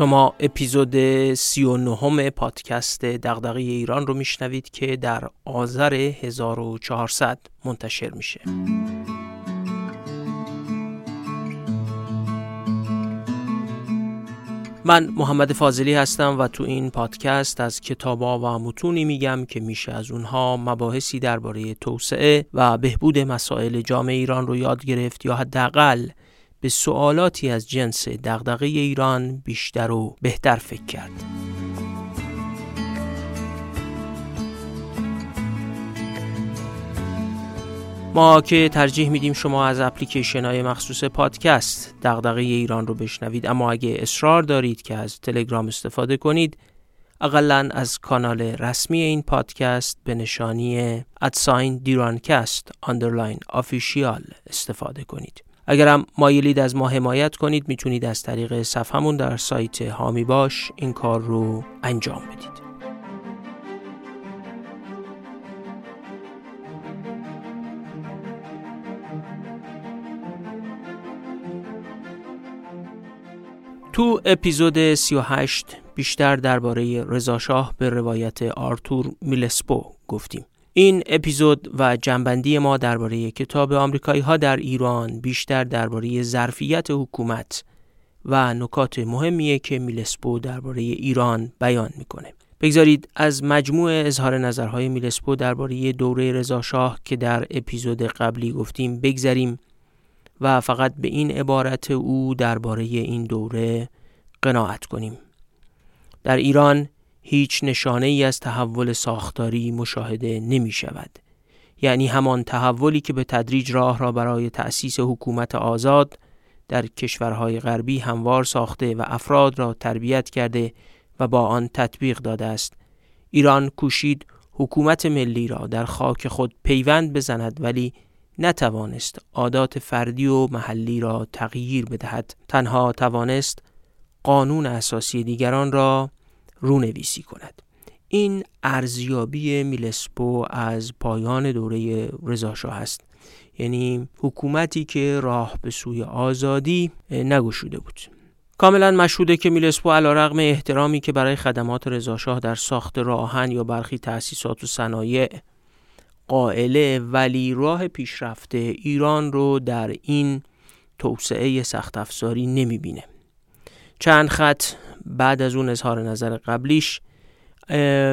شما اپیزود 39 پادکست دغدغه ایران رو میشنوید که در آذر 1400 منتشر میشه. من محمد فاضلی هستم و تو این پادکست از کتابا و متونی میگم که میشه از اونها مباحثی درباره توسعه و بهبود مسائل جامعه ایران رو یاد گرفت یا حداقل به سوالاتی از جنس دغدغه ایران بیشتر و بهتر فکر کرد. ما که ترجیح میدیم شما از اپلیکیشن های مخصوص پادکست دغدغه ایران رو بشنوید اما اگه اصرار دارید که از تلگرام استفاده کنید اقلا از کانال رسمی این پادکست به نشانی at sign dirancast underline official استفاده کنید اگرم مایلید از ما حمایت کنید می‌تونید از طریق صفحمون در سایت هامی باش این کار رو انجام بدید تو اپیزود 38 بیشتر درباره رضاشاه به روایت آرتور میلسپو گفتیم. این اپیزود و جنبندی ما درباره کتاب آمریکایی ها در ایران بیشتر درباره ظرفیت حکومت و نکات مهمیه که میلسپو درباره ایران بیان می‌کنه. بگذارید از مجموع اظهار نظرهای میلسپو درباره دوره رضاشاه که در اپیزود قبلی گفتیم بگذریم و فقط به این عبارت او درباره این دوره قناعت کنیم. در ایران هیچ نشانه ای از تحول ساختاری مشاهده نمی شود. یعنی همان تحولی که به تدریج راه را برای تأسیس حکومت آزاد در کشورهای غربی هموار ساخته و افراد را تربیت کرده و با آن تطبیق داده است. ایران کوشید حکومت ملی را در خاک خود پیوند بزند ولی نتوانست عادات فردی و محلی را تغییر بدهد تنها توانست قانون اساسی دیگران را رونویسی کند. این ارزیابی میلسپو از پایان دوره رضاشاه است. یعنی حکومتی که راه به سوی آزادی نگشوده بود. کاملا مشهوده که میلسپو علا رغم احترامی که برای خدمات رضاشاه در ساخت راهن یا برخی تأسیسات و صنایع قائله ولی راه پیشرفته ایران رو در این توسعه سخت افزاری نمی بینه. چند خط بعد از اون اظهار نظر قبلیش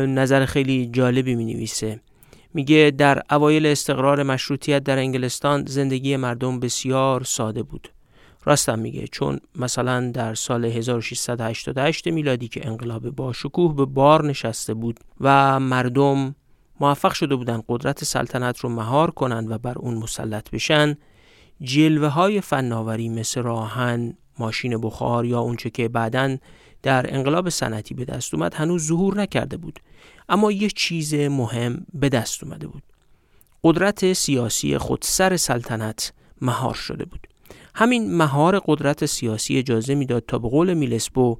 نظر خیلی جالبی می نویسه میگه در اوایل استقرار مشروطیت در انگلستان زندگی مردم بسیار ساده بود. راستم میگه چون مثلا در سال 1688 میلادی که انقلاب با شکوه به بار نشسته بود و مردم موفق شده بودن قدرت سلطنت رو مهار کنند و بر اون مسلط بشن جلوه های فناوری مثل راهن ماشین بخار یا اونچه که بعدا در انقلاب صنعتی به دست اومد هنوز ظهور نکرده بود. اما یه چیز مهم به دست اومده بود. قدرت سیاسی خودسر سلطنت مهار شده بود. همین مهار قدرت سیاسی اجازه می‌داد تا به قول میلسبو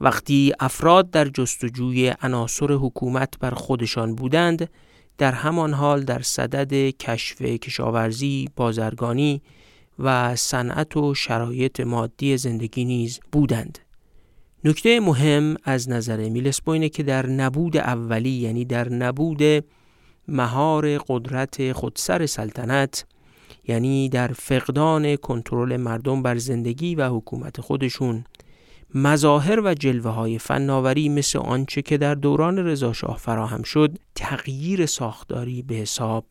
وقتی افراد در جستجوی عناصر حکومت بر خودشان بودند در همان حال در صدد کشف کشاورزی، بازرگانی و صنعت و شرایط مادی زندگی نیز بودند. نکته مهم از نظر میلسپو اینه که در نبود اولی یعنی در نبود مهار قدرت خودسر سلطنت یعنی در فقدان کنترل مردم بر زندگی و حکومت خودشون مظاهر و جلوه های فناوری مثل آنچه که در دوران رضاشاه فراهم شد تغییر ساختاری به حساب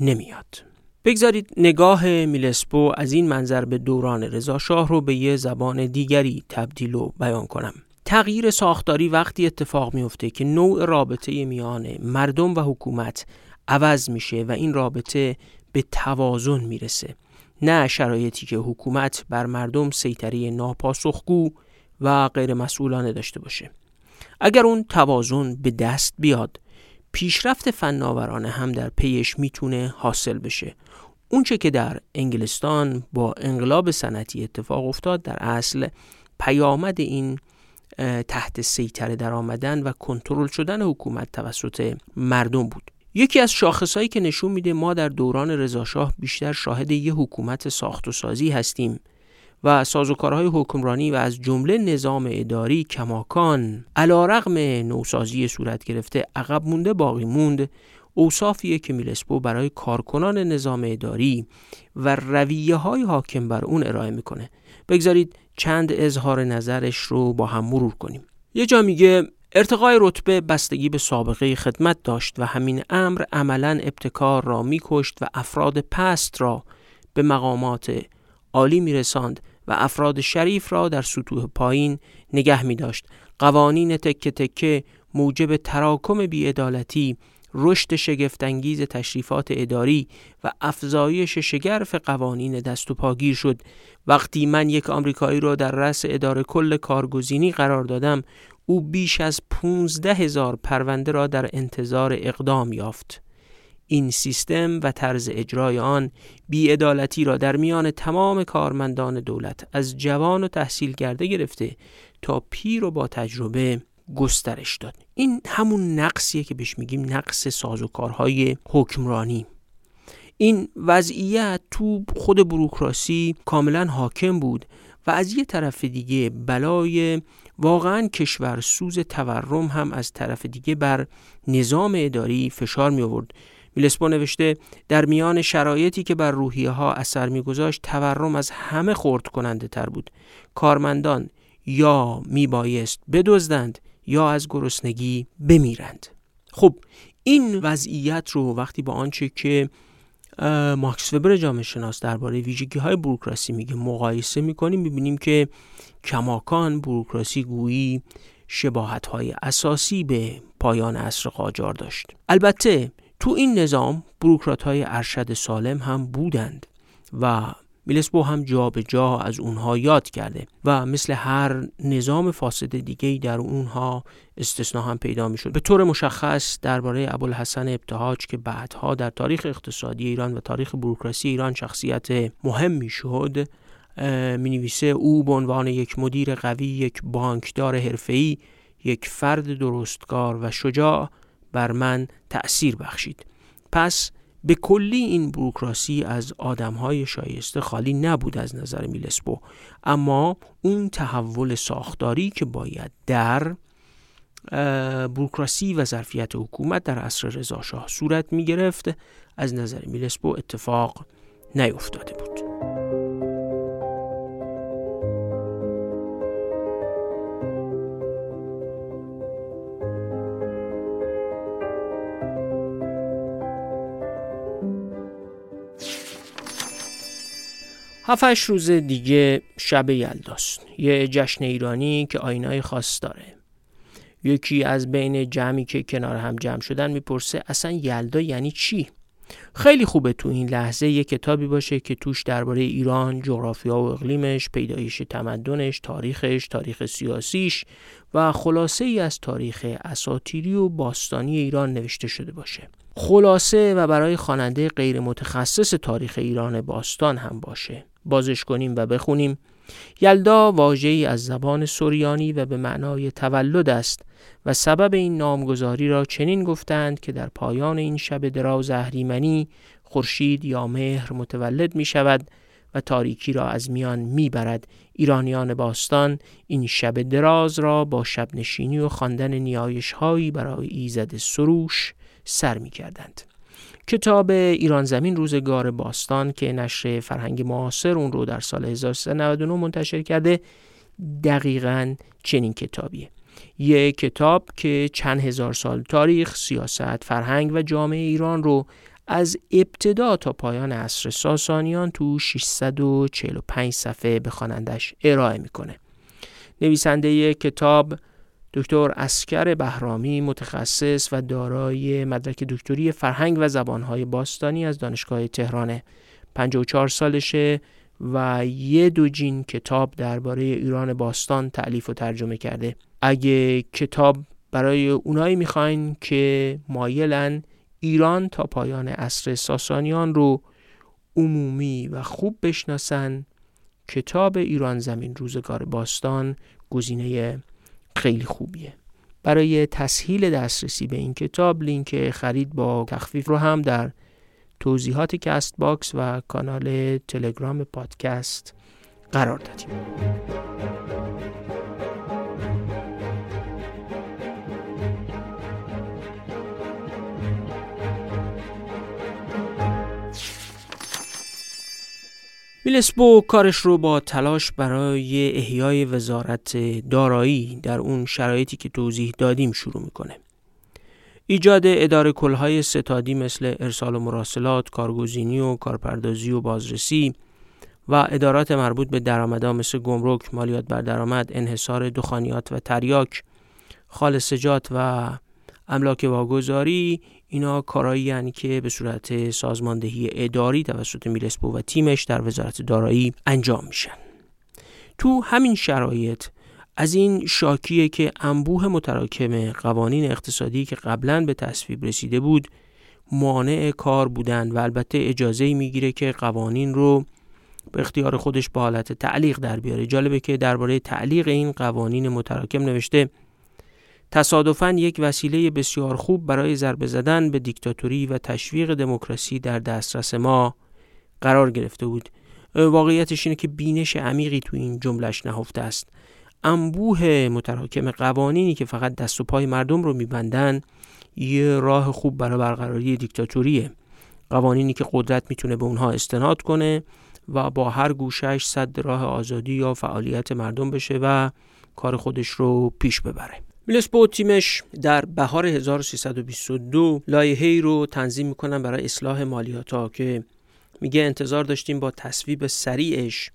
نمیاد. بگذارید نگاه میلسپو از این منظر به دوران رضاشاه رو به یه زبان دیگری تبدیل و بیان کنم. تغییر ساختاری وقتی اتفاق میفته که نوع رابطه میان مردم و حکومت عوض میشه و این رابطه به توازن می‌رسه. نه شرایطی که حکومت بر مردم سیطره ناپاسخگو و غیر مسئولانه داشته باشه اگر اون توازن به دست بیاد پیشرفت فناورانه هم در پیش می‌تونه حاصل بشه اونچه که در انگلستان با انقلاب صنعتی اتفاق افتاد در اصل پیامد این تحت سیطره در آمدن و کنترل شدن حکومت توسط مردم بود. یکی از شاخصهایی که نشون میده ما در دوران رضاشاه بیشتر شاهد یه حکومت ساخت و سازی هستیم و سازوکارهای حکمرانی و از جمله نظام اداری کماکان علا رغم نوسازی صورت گرفته عقب مونده باقی موند. اوصافیه که میلسپو برای کارکنان نظام اداری و رویه های حاکم بر اون ارائه می‌کنه بگذارید چند اظهار نظرش رو با هم مرور کنیم یه جا میگه ارتقای رتبه بستگی به سابقه خدمت داشت و همین امر عملا ابتکار را میکشت و افراد پست را به مقامات عالی میرساند و افراد شریف را در سطوح پایین نگه می داشت. قوانین تکه تکه موجب تراکم بیعدالتی رشد شگفتانگیز تشریفات اداری و افزایش شگرف قوانین دست و پاگیر شد. وقتی من یک آمریکایی را در رأس اداره کل کارگزینی قرار دادم او بیش از 15 هزار پرونده را در انتظار اقدام یافت. این سیستم و طرز اجرای آن بیعدالتی را در میان تمام کارمندان دولت از جوان و تحصیل کرده گرفته تا پیر و با تجربه گسترش داد. این همون نقصیه که بهش میگیم نقص سازوکارهای حکمرانی. این وضعیت تو خود بروکراسی کاملا حاکم بود و از یه طرف دیگه بلای واقعا کشور سوز تورم هم از طرف دیگه بر نظام اداری فشار می آورد میلسپو نوشته در میان شرایطی که بر روحیه ها اثر میگذاشت تورم از همه خورد کننده تر بود. کارمندان یا میبایست بدزدند یا از گرسنگی بمیرند. خب این وضعیت رو وقتی با آنچه که ماکس وبر جامعه شناس درباره ویژگی های بروکراسی میگه مقایسه می‌کنیم می‌بینیم که کماکان بروکراسی گویی شباهت های اساسی به پایان عصر قاجار داشت. البته تو این نظام بروکرات های ارشد سالم هم بودند و میلسبو هم جا به جا از اونها یاد کرده و مثل هر نظام فاسد دیگه در اونها استثنا هم پیدا می‌شد. به طور مشخص درباره ابوالحسن ابتهاج که بعدها در تاریخ اقتصادی ایران و تاریخ بروکراسی ایران شخصیت مهم شد می نویسه او به عنوان یک مدیر قوی یک بانکدار حرفه‌ای یک فرد درستگار و شجاع بر من تأثیر بخشید. پس به کلی این بروکراسی از آدمهای شایسته خالی نبود از نظر میلسپو اما اون تحول ساختاری که باید در بروکراسی و ظرفیت حکومت در عصر رضاشاه صورت می گرفت از نظر میلسپو اتفاق نیفتاده بود. هفتش روز دیگه شب یلداست یه جشن ایرانی که آینای خاص داره یکی از بین جمعی که کنار هم جمع شدن می‌پرسه اصلا یلدا یعنی چی؟ خیلی خوبه تو این لحظه یه کتابی باشه که توش درباره ایران، جغرافیا و اقلیمش، پیدایش تمدنش، تاریخش، تاریخ سیاسیش و خلاصه ای از تاریخ اساتیری و باستانی ایران نوشته شده باشه. خلاصه و برای خواننده غیر متخصص تاریخ ایران باستان هم باشه. بازش کنیم و بخونیم یلدا واژه‌ای از زبان سوریانی و به معنای تولد است و سبب این نامگذاری را چنین گفتند که در پایان این شب دراز اهریمنی خورشید یا مهر متولد می شود و تاریکی را از میان می برد. ایرانیان باستان این شب دراز را با شب نشینی و خواندن نیایش هایی برای ایزد سروش سر می کردند. کتاب ایران زمین روزگار باستان که نشر فرهنگ معاصر اون رو در سال 1399 منتشر کرده دقیقا چنین کتابیه یه کتاب که چند هزار سال تاریخ، سیاست، فرهنگ و جامعه ایران رو از ابتدا تا پایان عصر ساسانیان تو 645 صفحه به خوانندش ارائه می‌کنه. نویسنده کتاب دکتر اسکر بهرامی متخصص و دارای مدرک دکتری فرهنگ و زبانهای باستانی از دانشگاه تهران 54 سالشه و یه دو جین کتاب درباره ایران باستان تعلیف و ترجمه کرده. اگه کتاب برای اونایی می‌خواین که مایلن ایران تا پایان عصر ساسانیان رو عمومی و خوب بشناسن کتاب ایران زمین روزگار باستان گزینه خیلی خوبیه. برای تسهیل دسترسی به این کتاب لینک خرید با تخفیف رو هم در توضیحات Castbox و کانال تلگرام پادکست قرار دادیم. میلسپو کارش رو با تلاش برای احیای وزارت دارایی در اون شرایطی که توضیح دادیم شروع می‌کنه. ایجاد اداره کلهای ستادی مثل ارسال و مراسلات، کارگزینی و کارپردازی و بازرسی و ادارات مربوط به درآمدها مثل گمرک، مالیات بر درآمد، انحصار دخانیات و تریاک، خالصجات و املاک واگذاری اینا کارایی یعنی که به صورت سازماندهی اداری توسط میلسپو و تیمش در وزارت دارایی انجام میشن. تو همین شرایط از این شاکیه که انبوه متراکم قوانین اقتصادی که قبلا به تصویب رسیده بود مانع کار بودن و البته اجازه می‌گیره که قوانین رو به اختیار خودش به حالت تعلیق در بیاره. جالبه که درباره تعلیق این قوانین متراکم نوشته تصادفاً یک وسیله بسیار خوب برای ضربه زدن به دیکتاتوری و تشویق دموکراسی در دسترس ما قرار گرفته بود. واقعیتش اینه که بینش عمیقی تو این جملش نهفته است. انبوه متراکم قوانینی که فقط دست و پای مردم رو میبندن یه راه خوب برای برقراری دیکتاتوریه. قوانینی که قدرت می‌تونه به اونها استناد کنه و با هر گوشش صد راه آزادی یا فعالیت مردم بشه و کار خودش رو پیش ببره. میلسپو تیمش در بهار 1322 لایحه‌ای رو تنظیم می‌کنن برای اصلاح مالیات ها که میگه انتظار داشتیم با تصویب سریعش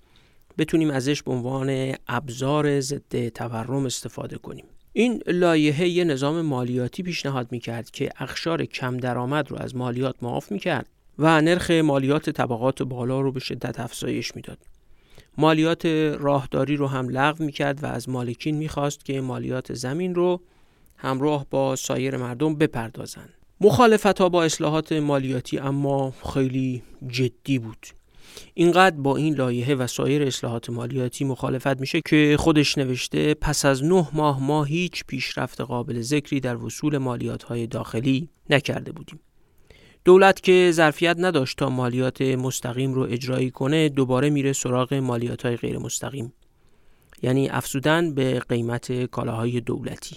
بتونیم ازش به عنوان ابزار ضد تورم استفاده کنیم. این لایحه یه نظام مالیاتی پیشنهاد می‌کرد که اخشار کم درآمد رو از مالیات معاف می‌کرد و نرخ مالیات طبقات بالا رو به شدت افزایش می‌داد. مالیات راهداری رو هم لغو می‌کرد و از مالکین می‌خواست که مالیات زمین رو همراه با سایر مردم بپردازند. مخالفت ها با اصلاحات مالیاتی اما خیلی جدی بود. اینقدر با این لایحه و سایر اصلاحات مالیاتی مخالفت میشه که خودش نوشته پس از نه ماه ما هیچ پیشرفت قابل ذکری در وصول مالیات های داخلی نکرده بودیم. دولت که ظرفیت نداشت تا مالیات مستقیم رو اجرایی کنه دوباره میره سراغ مالیات های غیر مستقیم. یعنی افزودن به قیمت کالاهای دولتی.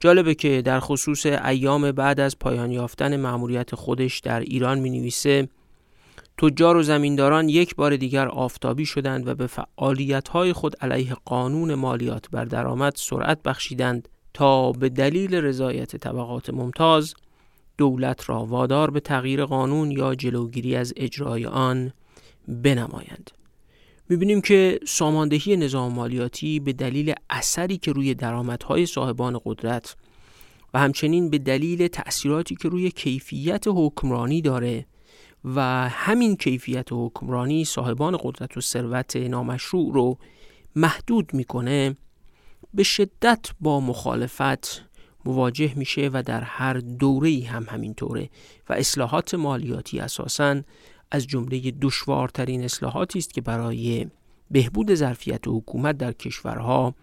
جالبه که در خصوص ایام بعد از پایان یافتن مأموریت خودش در ایران می نویسه تجار و زمینداران یک بار دیگر آفتابی شدند و به فعالیت های خود علیه قانون مالیات بر درآمد سرعت بخشیدند تا به دلیل رضایت طبقات ممتاز دولت را وادار به تغییر قانون یا جلوگیری از اجرای آن بنمایند. می‌بینیم که ساماندهی نظام مالیاتی به دلیل اثری که روی درآمدهای صاحبان قدرت و همچنین به دلیل تأثیراتی که روی کیفیت حکمرانی داره و همین کیفیت حکمرانی صاحبان قدرت و ثروت نامشروع رو محدود می‌کنه به شدت با مخالفت مواجه میشه و در هر دوره هم همینطوره و اصلاحات مالیاتی اساساً از جمله دشوارترین اصلاحاتی است که برای بهبود ظرفیت حکومت در کشورها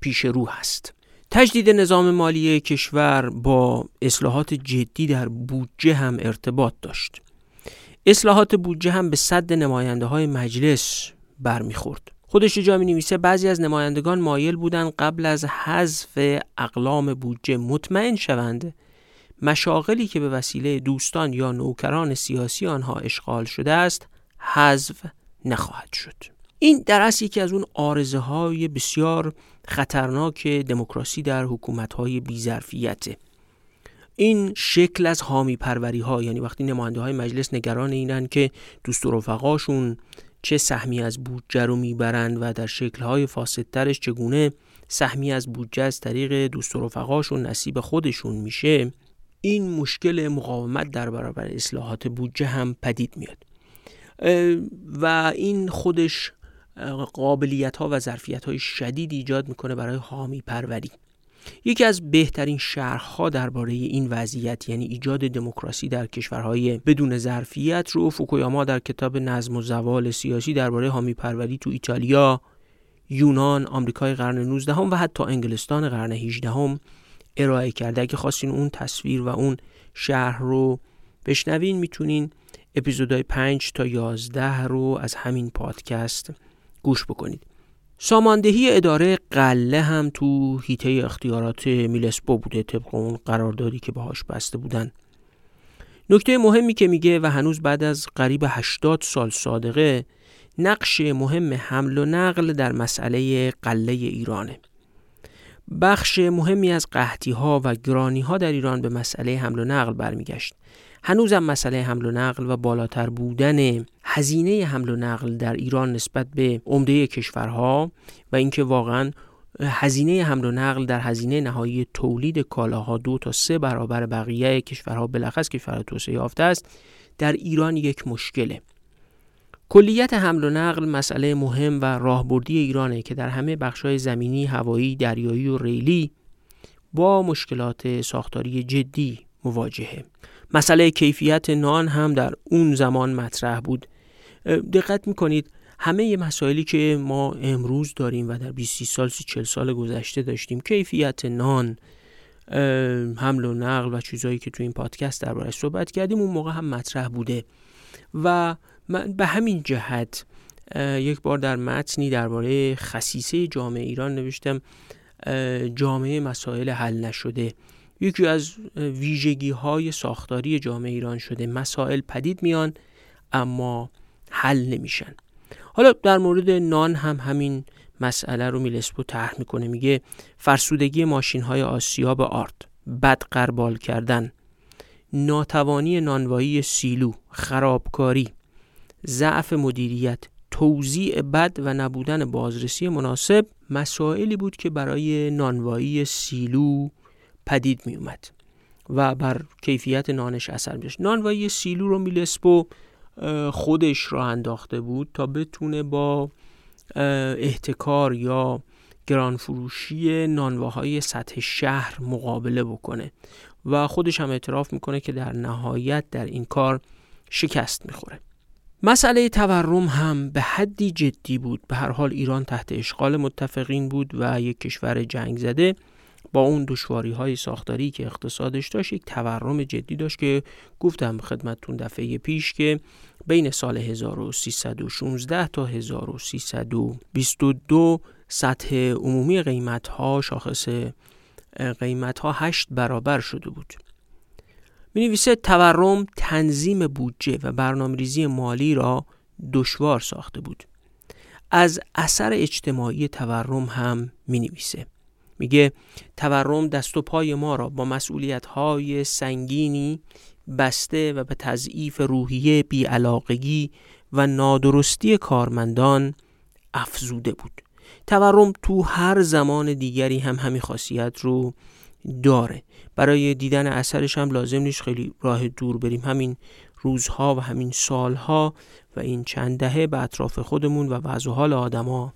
پیش رو هست. تجدید نظام مالی کشور با اصلاحات جدی در بودجه هم ارتباط داشت. اصلاحات بودجه هم به صد نماینده های مجلس برمیخورد. خودش جا می نویسه بعضی از نمایندگان مایل بودند قبل از حذف اقلام بودجه مطمئن شوند. مشاغلی که به وسیله دوستان یا نوکران سیاسی آنها اشغال شده است حذف نخواهد شد. این در اصل یکی از اون آرزه های بسیار خطرناک دموکراسی در حکومت های بیظرفیته این شکل از حامی پروری ها یعنی وقتی نماینده های مجلس نگران اینن که دوست و رفقاشون چه سهمی از بودجه رو می‌برند و در شکلهای فاسدترش چگونه سهمی از بودجه از طریق دوست و رفقاشون نصیب خودشون میشه این مشکل مقاومت در برابر اصلاحات بودجه هم پدید میاد و این خودش قابلیت ها و ظرفیت های شدید ایجاد می‌کنه برای حامی پروری. یکی از بهترین شرحها درباره این وضعیت یعنی ایجاد دموکراسی در کشورهای بدون ظرفیت رو فوکویاما در کتاب نظم و زوال سیاسی درباره حامی پروری تو ایتالیا، یونان، آمریکای قرن 19 هم و حتی انگلستان قرن 18 هم ارائه کرده. اگه خواستین اون تصویر و اون شهر رو بشنوین می‌تونین اپیزودهای 5 تا 11 رو از همین پادکست گوش بکنید. ساماندهی اداره قله هم تو هیته اختیارات میلسپو بوده طبق اون قراردادی که باهاش بسته بودن. نکته مهمی که میگه و هنوز بعد از قریب 80 سال صادقه نقش مهم حمل و نقل در مسئله قله ایرانه. بخش مهمی از قحطی ها و گرانی ها در ایران به مسئله حمل و نقل برمیگشت. هنوزم مسئله حمل و نقل و بالاتر بودن هزینه حمل و نقل در ایران نسبت به عمده کشورها و اینکه واقعا هزینه حمل و نقل در هزینه نهایی تولید کالاها دو تا سه برابر بقیه کشورها بلخص کشورها توسعه یافته است در ایران یک مشکله کلیت حمل و نقل مسئله مهم و راهبردی ایرانه که در همه بخشهای زمینی، هوایی، دریایی و ریلی با مشکلات ساختاری جدی مواجهه. مسئله کیفیت نان هم در اون زمان مطرح بود. دقت می‌کنید همه مسائلی که ما امروز داریم و در 20 سال 40 سال گذشته داشتیم کیفیت نان حمل و نقل و چیزهایی که تو این پادکست دربارش صحبت کردیم اون موقع هم مطرح بوده و من به همین جهت یک بار در متنی درباره خصیصه جامعه ایران نوشتم جامعه مسائل حل نشده یکی از ویژگی های ساختاری جامعه ایران شده. مسائل پدید میان اما حل نمیشن. حالا در مورد نان هم همین مسئله رو میلسپو طرح می‌کنه. میگه فرسودگی ماشین های آسیاب آرد بد قربال کردن ناتوانی نانوایی سیلو خرابکاری ضعف مدیریت توزیع بد و نبودن بازرسی مناسب. مسائلی بود که برای نانوایی سیلو پدید می اومد و بر کیفیت نانش اثر میشه نانوایی سیلو رو میلسپو خودش را انداخته بود تا بتونه با احتکار یا گرانفروشی نانواهای سطح شهر مقابله بکنه و خودش هم اعتراف می‌کنه که در نهایت در این کار شکست می‌خوره. مسئله تورم هم به حدی جدی بود. به هر حال ایران تحت اشغال متفقین بود و یک کشور جنگ زده با اون دشواری های ساختاری که اقتصادش داشت یک تورم جدی داشت که گفتم خدمتتون دفعه پیش که بین سال 1316 تا 1322 سطح عمومی قیمت ها شاخص قیمت ها هشت برابر شده بود. می نویسه تورم تنظیم بودجه و برنامه‌ریزی مالی را دشوار ساخته بود. از اثر اجتماعی تورم هم می نویسه میگه تورم دست و پای ما را با مسئولیت های سنگینی بسته و به تضعیف روحیه بیعلاقگی و نادرستی کارمندان افزوده بود. تورم تو هر زمان دیگری هم همین خاصیت رو داره. برای دیدن اثرش هم لازم نیست خیلی راه دور بریم. همین روزها و همین سالها و این چند دهه به اطراف خودمون و وضع حال آدما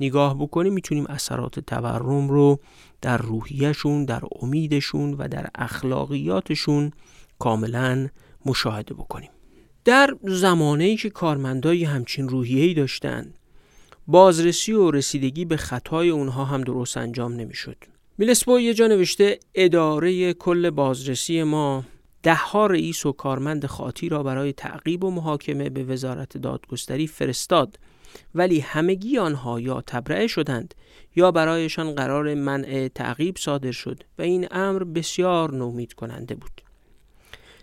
نگاه بکنیم می‌تونیم اثرات تورم رو در روحیهشون در امیدشون و در اخلاقیاتشون کاملا مشاهده بکنیم. در زمانه که کارمندای همچین روحیه‌ای داشتن بازرسی و رسیدگی به خطای اونها هم درست انجام نمی‌شد. میلسپو یه جا نوشته اداره کل بازرسی ما ده ها رئیس و کارمند خاطی را برای تعقیب و محاکمه به وزارت دادگستری فرستاد. ولی همگی آنها یا تبرئه شدند یا برایشان قرار منع تعقیب صادر شد و این امر بسیار نومید کننده بود.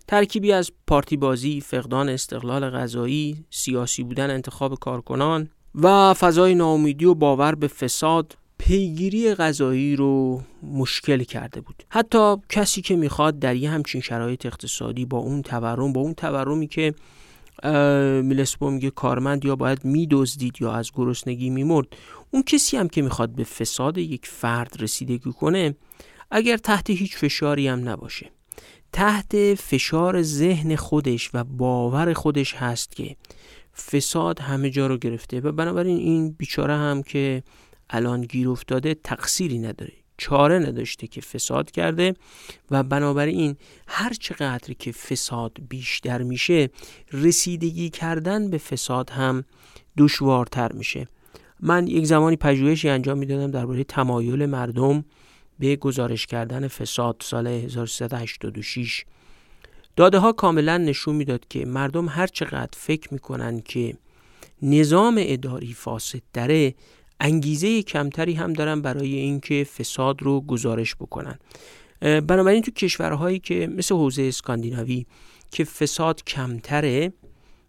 ترکیبی از پارتی بازی، فقدان استقلال غذایی، سیاسی بودن انتخاب کارکنان و فضای ناامیدی و باور به فساد پیگیری غذایی رو مشکل کرده بود. حتی کسی که می‌خواد در یه همچین شرایط اقتصادی با اون تورم با اون تورمی که میلسپو میگه کارمند یا باید میدزدید یا از گرسنگی میمرد. اون کسی هم که می‌خواد به فساد یک فرد رسیدگی کنه اگر تحت هیچ فشاری هم نباشه. تحت فشار ذهن خودش و باور خودش هست که فساد همه جا رو گرفته و بنابراین این بیچاره هم که الان گیر افتاده تقصیری نداره. چاره نداشته که فساد کرده و بنابراین هر چقدر که فساد بیشتر میشه رسیدگی کردن به فساد هم دشوارتر میشه. من یک زمانی پژوهشی انجام می‌دادم درباره تمایل مردم به گزارش کردن فساد سال 1386 داده ها کاملا نشون می‌داد که مردم هر چقدر فکر می‌کنن که نظام اداری فاسد داره انگیزه کمتری هم دارن برای اینکه فساد رو گزارش بکنن. بنابراین تو کشورهایی که مثل حوزه اسکاندیناوی که فساد کمتره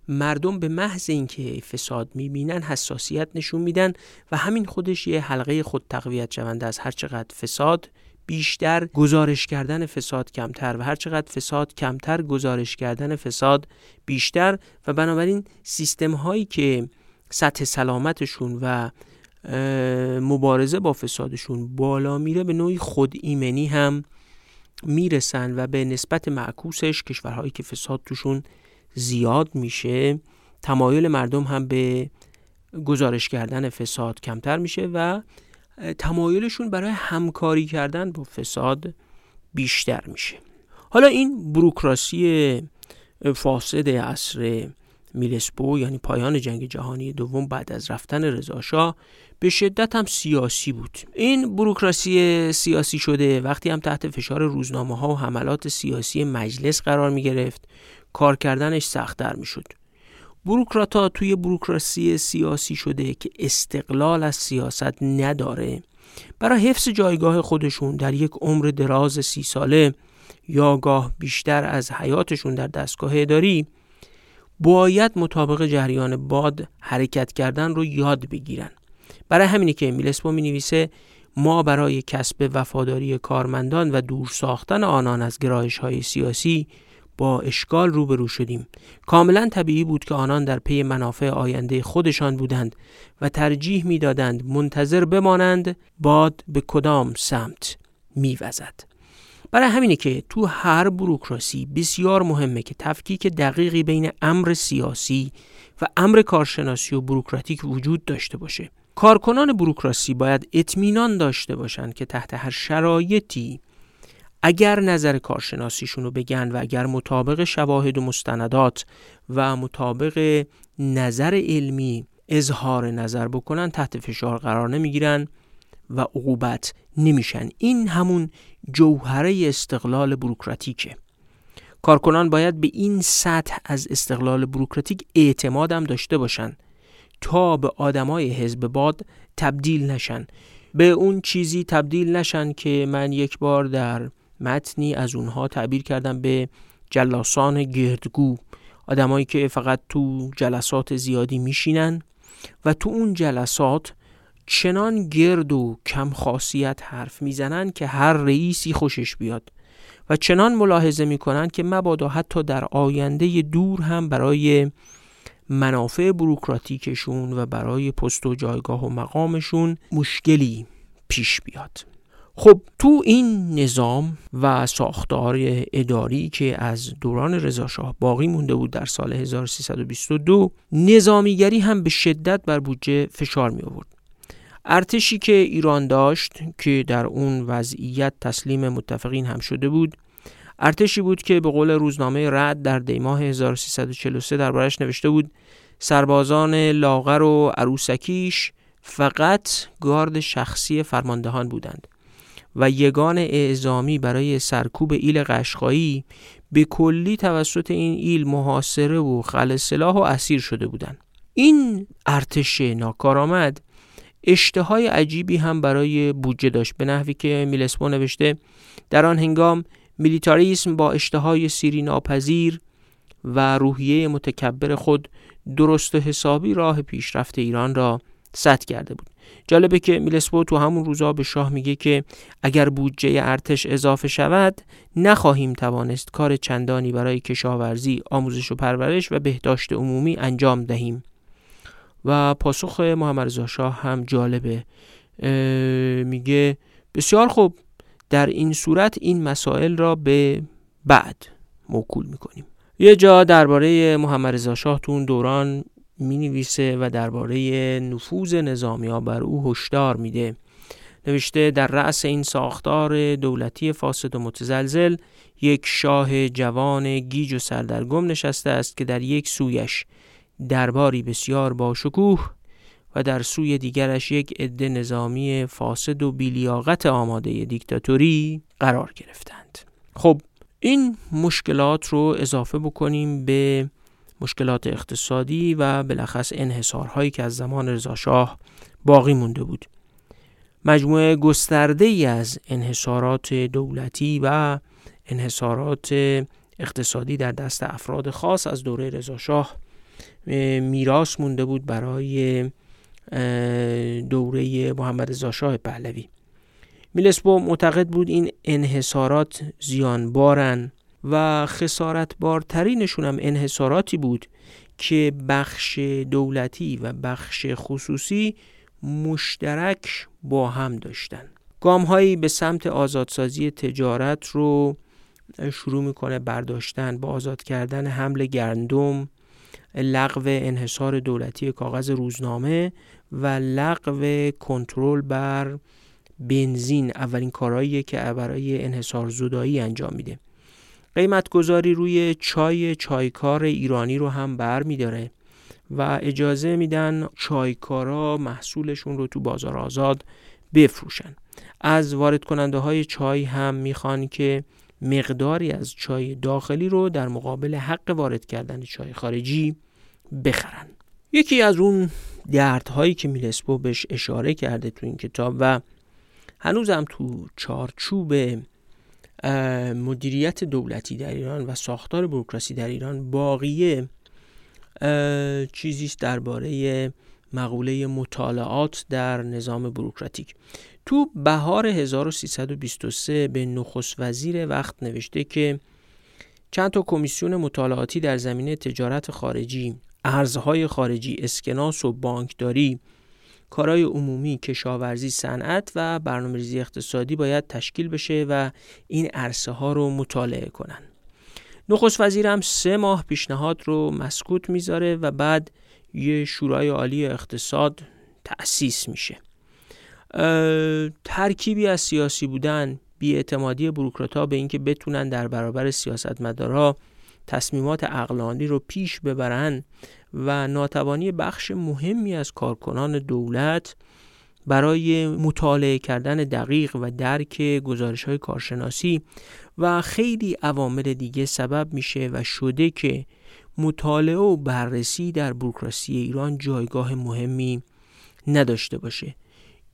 مردم به محض اینکه فساد می‌بینن حساسیت نشون میدن و همین خودش یه حلقه خود تقویت شونده از هر چقدر فساد بیشتر گزارش کردن فساد کمتر و هر چقدر فساد کمتر گزارش کردن فساد بیشتر و بنابراین سیستم هایی که سطح سلامتشون و مبارزه با فسادشون بالا میره به نوعی خود ایمنی هم می‌رسن و به نسبت معکوسش کشورهایی که فساد توشون زیاد میشه تمایل مردم هم به گزارش کردن فساد کمتر میشه و تمایلشون برای همکاری کردن با فساد بیشتر میشه. حالا این بروکراسی فاسد عصر میلسپو یعنی پایان جنگ جهانی دوم بعد از رفتن رضاشاه به شدت هم سیاسی بود. این بروکراسی سیاسی شده وقتی هم تحت فشار روزنامه ها و حملات سیاسی مجلس قرار می گرفت کار کردنش سختتر می شد بروکراتا توی بروکراسی سیاسی شده که استقلال از سیاست نداره برای حفظ جایگاه خودشون در یک عمر دراز سی ساله یا گاه بیشتر از حیاتشون در دستگاه اداری باید مطابق جریان باد حرکت کردن رو یاد بگیرن. برای همینی که میلسپو می نویسه ما برای کسب وفاداری کارمندان و دور ساختن آنان از گرایش های سیاسی با اشکال روبرو شدیم. کاملا طبیعی بود که آنان در پی منافع آینده خودشان بودند و ترجیح می‌دادند منتظر بمانند باد به کدام سمت میوزد. برای همینه که تو هر بروکراسی بسیار مهمه که تفکیک دقیقی بین امر سیاسی و امر کارشناسی و بروکراتیک وجود داشته باشه. کارکنان بروکراسی باید اطمینان داشته باشند که تحت هر شرایطی اگر نظر کارشناسیشون رو بگن و اگر مطابق شواهد و مستندات و مطابق نظر علمی اظهار نظر بکنن تحت فشار قرار نمی‌گیرن. و عقوبت نمیشن. این همون جوهره استقلال بروکراتیکه. کارکنان باید به این سطح از استقلال بروکراتیک اعتمادم داشته باشن تا به آدمای حزب باد تبدیل نشن. به اون چیزی تبدیل نشن که من یک بار در متنی از اونها تعبیر کردم به جلاسان گردگو. آدمایی که فقط تو جلسات زیادی میشینن و تو اون جلسات چنان گرد و کم خاصیت حرف می‌زنن که هر رئیسی خوشش بیاد و چنان ملاحظه می‌کنن که مبادا حتی در آینده دور هم برای منافع بروکراتیکشون و برای پست و جایگاه و مقامشون مشکلی پیش بیاد. خب تو این نظام و ساختار اداری که از دوران رضاشاه باقی مونده بود در سال 1322 نظامیگری هم به شدت بر بودجه فشار می آورد ارتشی که ایران داشت که در اون وضعیت تسلیم متفقین هم شده بود ارتشی بود که به قول روزنامه رد در دیماه 1343 دربارش نوشته بود سربازان لاغر و عروسکیش فقط گارد شخصی فرماندهان بودند و یگان اعزامی برای سرکوب ایل قشقایی به کلی توسط این ایل محاصره و خل سلاح و اسیر شده بودند. این ارتش ناکارآمد اشتهای عجیبی هم برای بودجه داشت. به نحوی که میلسپو نوشته در آن هنگام میلیتاریسم با اشتهای سیری ناپذیر و روحیه متکبر خود درست و حسابی راه پیشرفت ایران را سد کرده بود. جالبه که میلسپو تو همون روزا به شاه میگه که اگر بودجه ارتش اضافه شود نخواهیم توانست کار چندانی برای کشاورزی، آموزش و پرورش و بهداشت عمومی انجام دهیم. و پاسخ محمد رضا شاه هم جالبه. میگه بسیار خوب در این صورت این مسائل را به بعد موکول می‌کنیم. یه جا درباره محمد رضا شاه تو دوران می نویسه و درباره نفوذ نظامی بر او هشدار میده. نوشته در رأس این ساختار دولتی فاسد و متزلزل یک شاه جوان گیج و سردرگم نشسته است که در یک سویش درباری بسیار با شکوه و در سوی دیگرش یک عده نظامی فاسد و بیلیاقت آماده دیکتاتوری قرار گرفتند. خب این مشکلات رو اضافه بکنیم به مشکلات اقتصادی و بالاخص انحصارهایی که از زمان رضاشاه باقی مونده بود. مجموعه گسترده ای از انحصارات دولتی و انحصارات اقتصادی در دست افراد خاص از دوره رضاشاه میراث مونده بود برای دوره محمد رضا پهلوی. میلسپو معتقد بود این انحصارات زیانبارن و خسارت بارترینشون هم انحصاراتی بود که بخش دولتی و بخش خصوصی مشترک با هم داشتن. گام هایی به سمت آزادسازی تجارت رو شروع می‌کنه برداشتن با آزاد کردن حمل گندم لغو انحصار دولتی کاغذ روزنامه و لغو کنترل بر بنزین اولین کارهاییه که برای انحصار زدایی انجام میده. قیمت گذاری روی چای چایکار ایرانی رو هم بر میداره و اجازه میدن چایکارا محصولشون رو تو بازار آزاد بفروشن. از وارد کننده های چای هم می‌خوان که مقداری از چای داخلی رو در مقابل حق وارد کردن چای خارجی بخرن. یکی از اون دردهایی که میلسپو بهش اشاره کرده تو این کتاب و هنوزم تو چارچوب مدیریت دولتی در ایران و ساختار بروکراسی در ایران باقیه چیزیست درباره مقوله مطالعات در نظام بروکراتیک. تو بهار 1323 به نخست وزیر وقت نوشته که چند تا کمیسیون مطالعاتی در زمینه تجارت خارجی، ارزهای خارجی، اسکناس و بانکداری، کارهای عمومی، کشاورزی، صنعت و برنامه‌ریزی اقتصادی باید تشکیل بشه و این عرصه ها رو مطالعه کنن. نخست وزیر هم سه ماه پیشنهاد رو مسکوت می‌ذاره و بعد یه شورای عالی اقتصاد تأسیس میشه. ترکیبی از سیاسی بودن بیاعتمادی بروکراتا به اینکه بتونن در برابر سیاستمدارا تصمیمات اقلانی رو پیش ببرن و ناتوانی بخش مهمی از کارکنان دولت برای مطالعه کردن دقیق و درک گزارش های کارشناسی و خیلی عوامل دیگه سبب میشه و شده که مطالعه و بررسی در بروکراسی ایران جایگاه مهمی نداشته باشه.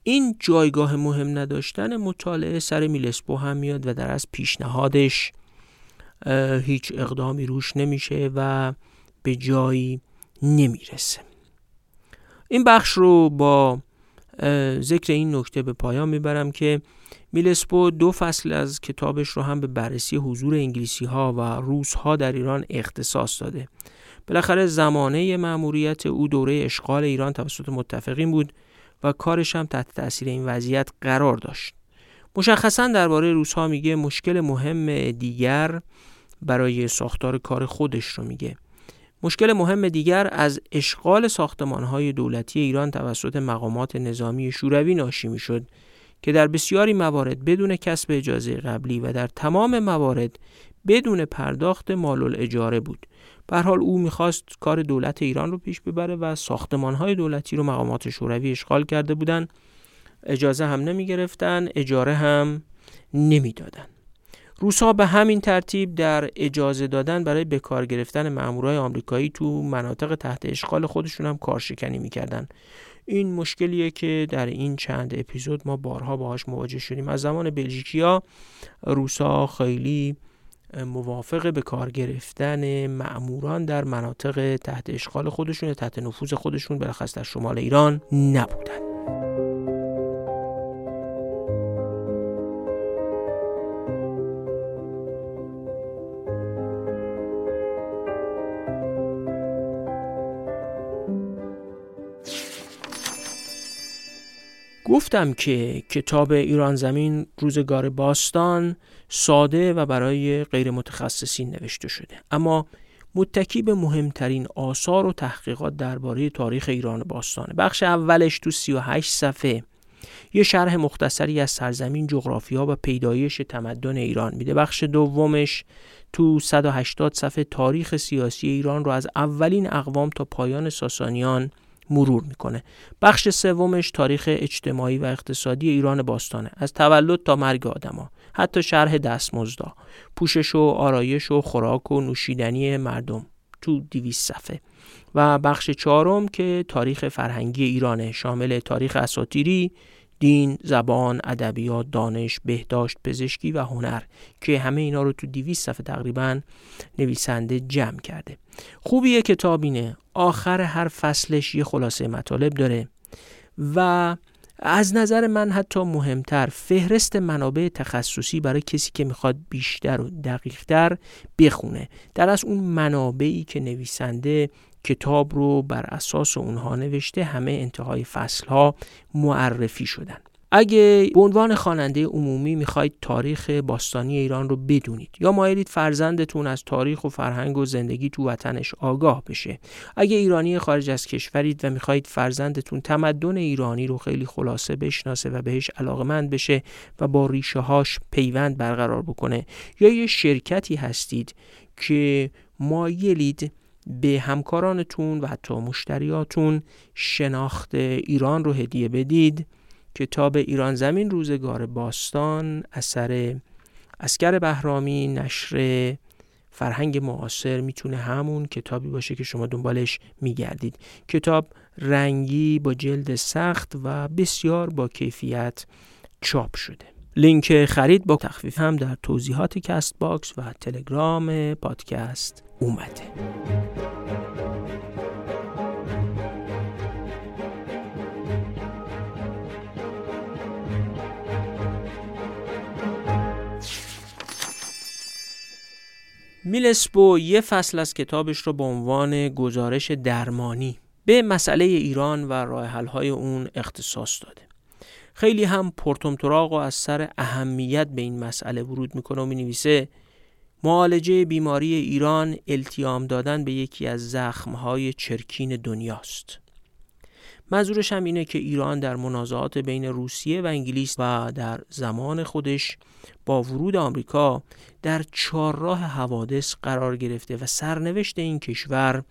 این جایگاه مهم نداشتن مطالعه سر میلسپو هم میاد و در از پیشنهادش هیچ اقدامی روش نمیشه و به جایی نمی‌رسه. این بخش رو با ذکر این نکته به پایان می‌برم که میلسپو دو فصل از کتابش رو هم به بررسی حضور انگلیسی ها و روس ها در ایران اختصاص داده. بالاخره زمانه مأموریت او دوره اشغال ایران توسط متفقین بود. و کارش هم تحت تاثیر این وضعیت قرار داشت مشخصا درباره روس ها میگه مشکل مهم دیگر برای ساختار کار خودش رو میگه مشکل مهم دیگر از اشغال های دولتی ایران توسط مقامات نظامی شوروی ناشی می‌شد که در بسیاری موارد بدون کسب اجازه قبلی و در تمام موارد بدون پرداخت مال اجاره بود. به حال او می‌خواست کار دولت ایران رو پیش ببره و های دولتی رو مقامات شوروی اشغال کرده بودند. اجازه هم نمی گرفتن، اجاره هم نمی‌دادند. روسا به همین ترتیب در اجازه دادن برای بکار گرفتن مامورای آمریکایی تو مناطق تحت اشغال خودشون هم کارشکنی می‌کردن این مشکلیه که در این چند اپیزود ما بارها باهاش مواجه شدیم از زمان بلژیکیا روسا خیلی موافق به کار گرفتن معموران در مناطق تحت اشغال خودشون تحت نفوذ خودشون بلخص در شمال ایران نبودن. گفتم که کتاب ایران زمین روزگار باستان ساده و برای غیر متخصصین نوشته شده. اما متکی به مهمترین آثار و تحقیقات درباره تاریخ ایران باستانه بخش اولش تو 38 صفحه. یه شرح مختصری از سرزمین جغرافیا و پیدایش تمدن ایران میده. بخش دومش تو 180 صفحه تاریخ سیاسی ایران رو از اولین اقوام تا پایان ساسانیان مرور می‌کنه. بخش سومش تاریخ اجتماعی و اقتصادی ایران باستانه. از تولد تا مرگ آدما. حتی شرح دستمزدا. پوشش و آرایش و خوراک و نوشیدنی مردم. تو 200 صفحه. و بخش چهارم که تاریخ فرهنگی ایرانه. شامل تاریخ اساتیری دین، زبان، ادبیات، دانش، بهداشت، پزشکی و هنر که همه اینا رو تو 200 صفحه تقریبا نویسنده جمع کرده. خوبیه کتاب اینه آخر هر فصلش یه خلاصه مطالب داره و از نظر من حتی مهمتر فهرست منابع تخصصی برای کسی که می‌خواد بیشتر و دقیقتر بخونه در از اون منابعی که نویسنده کتاب رو بر اساس اونها نوشته همه انتهای فصل ها معرفی شدن. اگه به عنوان خواننده عمومی می‌خواید تاریخ باستانی ایران رو بدونید یا مایلید فرزندتون از تاریخ و فرهنگ و زندگی تو وطنش آگاه بشه. اگه ایرانی خارج از کشورید و می‌خواهید فرزندتون تمدن ایرانی رو خیلی خلاصه بشناسه و بهش علاقمند بشه و با ریشه هاش پیوند برقرار بکنه یا یه شرکتی هستید که مایلید به همکارانتون و حتی مشتریاتون شناخت ایران رو هدیه بدید کتاب ایران زمین روزگار باستان اثر اسکر بهرامی نشر فرهنگ معاصر می‌تونه همون کتابی باشه که شما دنبالش میگردید. کتاب رنگی با جلد سخت و بسیار با کیفیت چاپ شده. لینک خرید با تخفیف هم در توضیحات Castbox و تلگرام پادکست اومده میلسپو یه فصل از کتابش رو به عنوان گزارش درمانی به مسئله ایران و راه های اون اختصاص داده. خیلی هم پرتمتراغ و از سر اهمیت به این مسئله ورود می‌کنه و می‌نویسه معالجه بیماری ایران التیام دادن به یکی از زخمهای چرکین دنیاست. منظورش هم اینه که ایران در منازعات بین روسیه و انگلیس و در زمان خودش با ورود آمریکا در چهارراه حوادث قرار گرفته و سرنوشت این کشور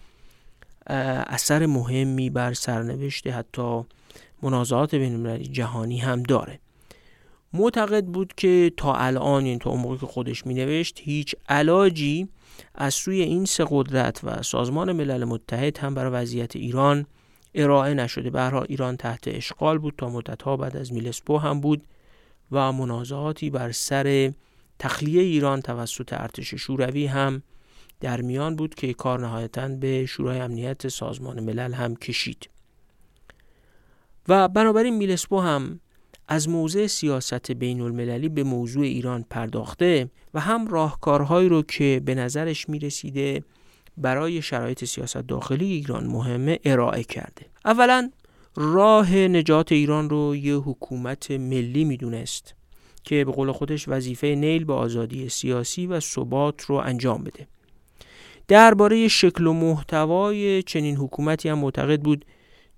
اثر مهمی بر سرنوشت حتی منازعات بین جهانی هم داره معتقد بود که تا الان این تا موقعی که خودش می نوشت هیچ علاجی از سوی این سه قدرت و سازمان ملل متحد هم برای وضعیت ایران ارائه نشده. برها ایران تحت اشغال بود. تا مدتها بعد از میلسپو هم بود و منازعاتی بر سر تخلیه ایران توسط ارتش شوروی هم در میان بود که کار نهایتا به شورای امنیت سازمان ملل هم کشید. و بنابراین میلسپو هم از موضع سیاست بین المللی به موضوع ایران پرداخته و هم راهکارهایی رو که به نظرش می رسیده برای شرایط سیاست داخلی ایران مهمه ارائه کرده. اولا راه نجات ایران رو یه حکومت ملی می‌دونست که به قول خودش وظیفه نیل به آزادی سیاسی و ثبات رو انجام بده. درباره شکل و محتوای چنین حکومتی هم معتقد بود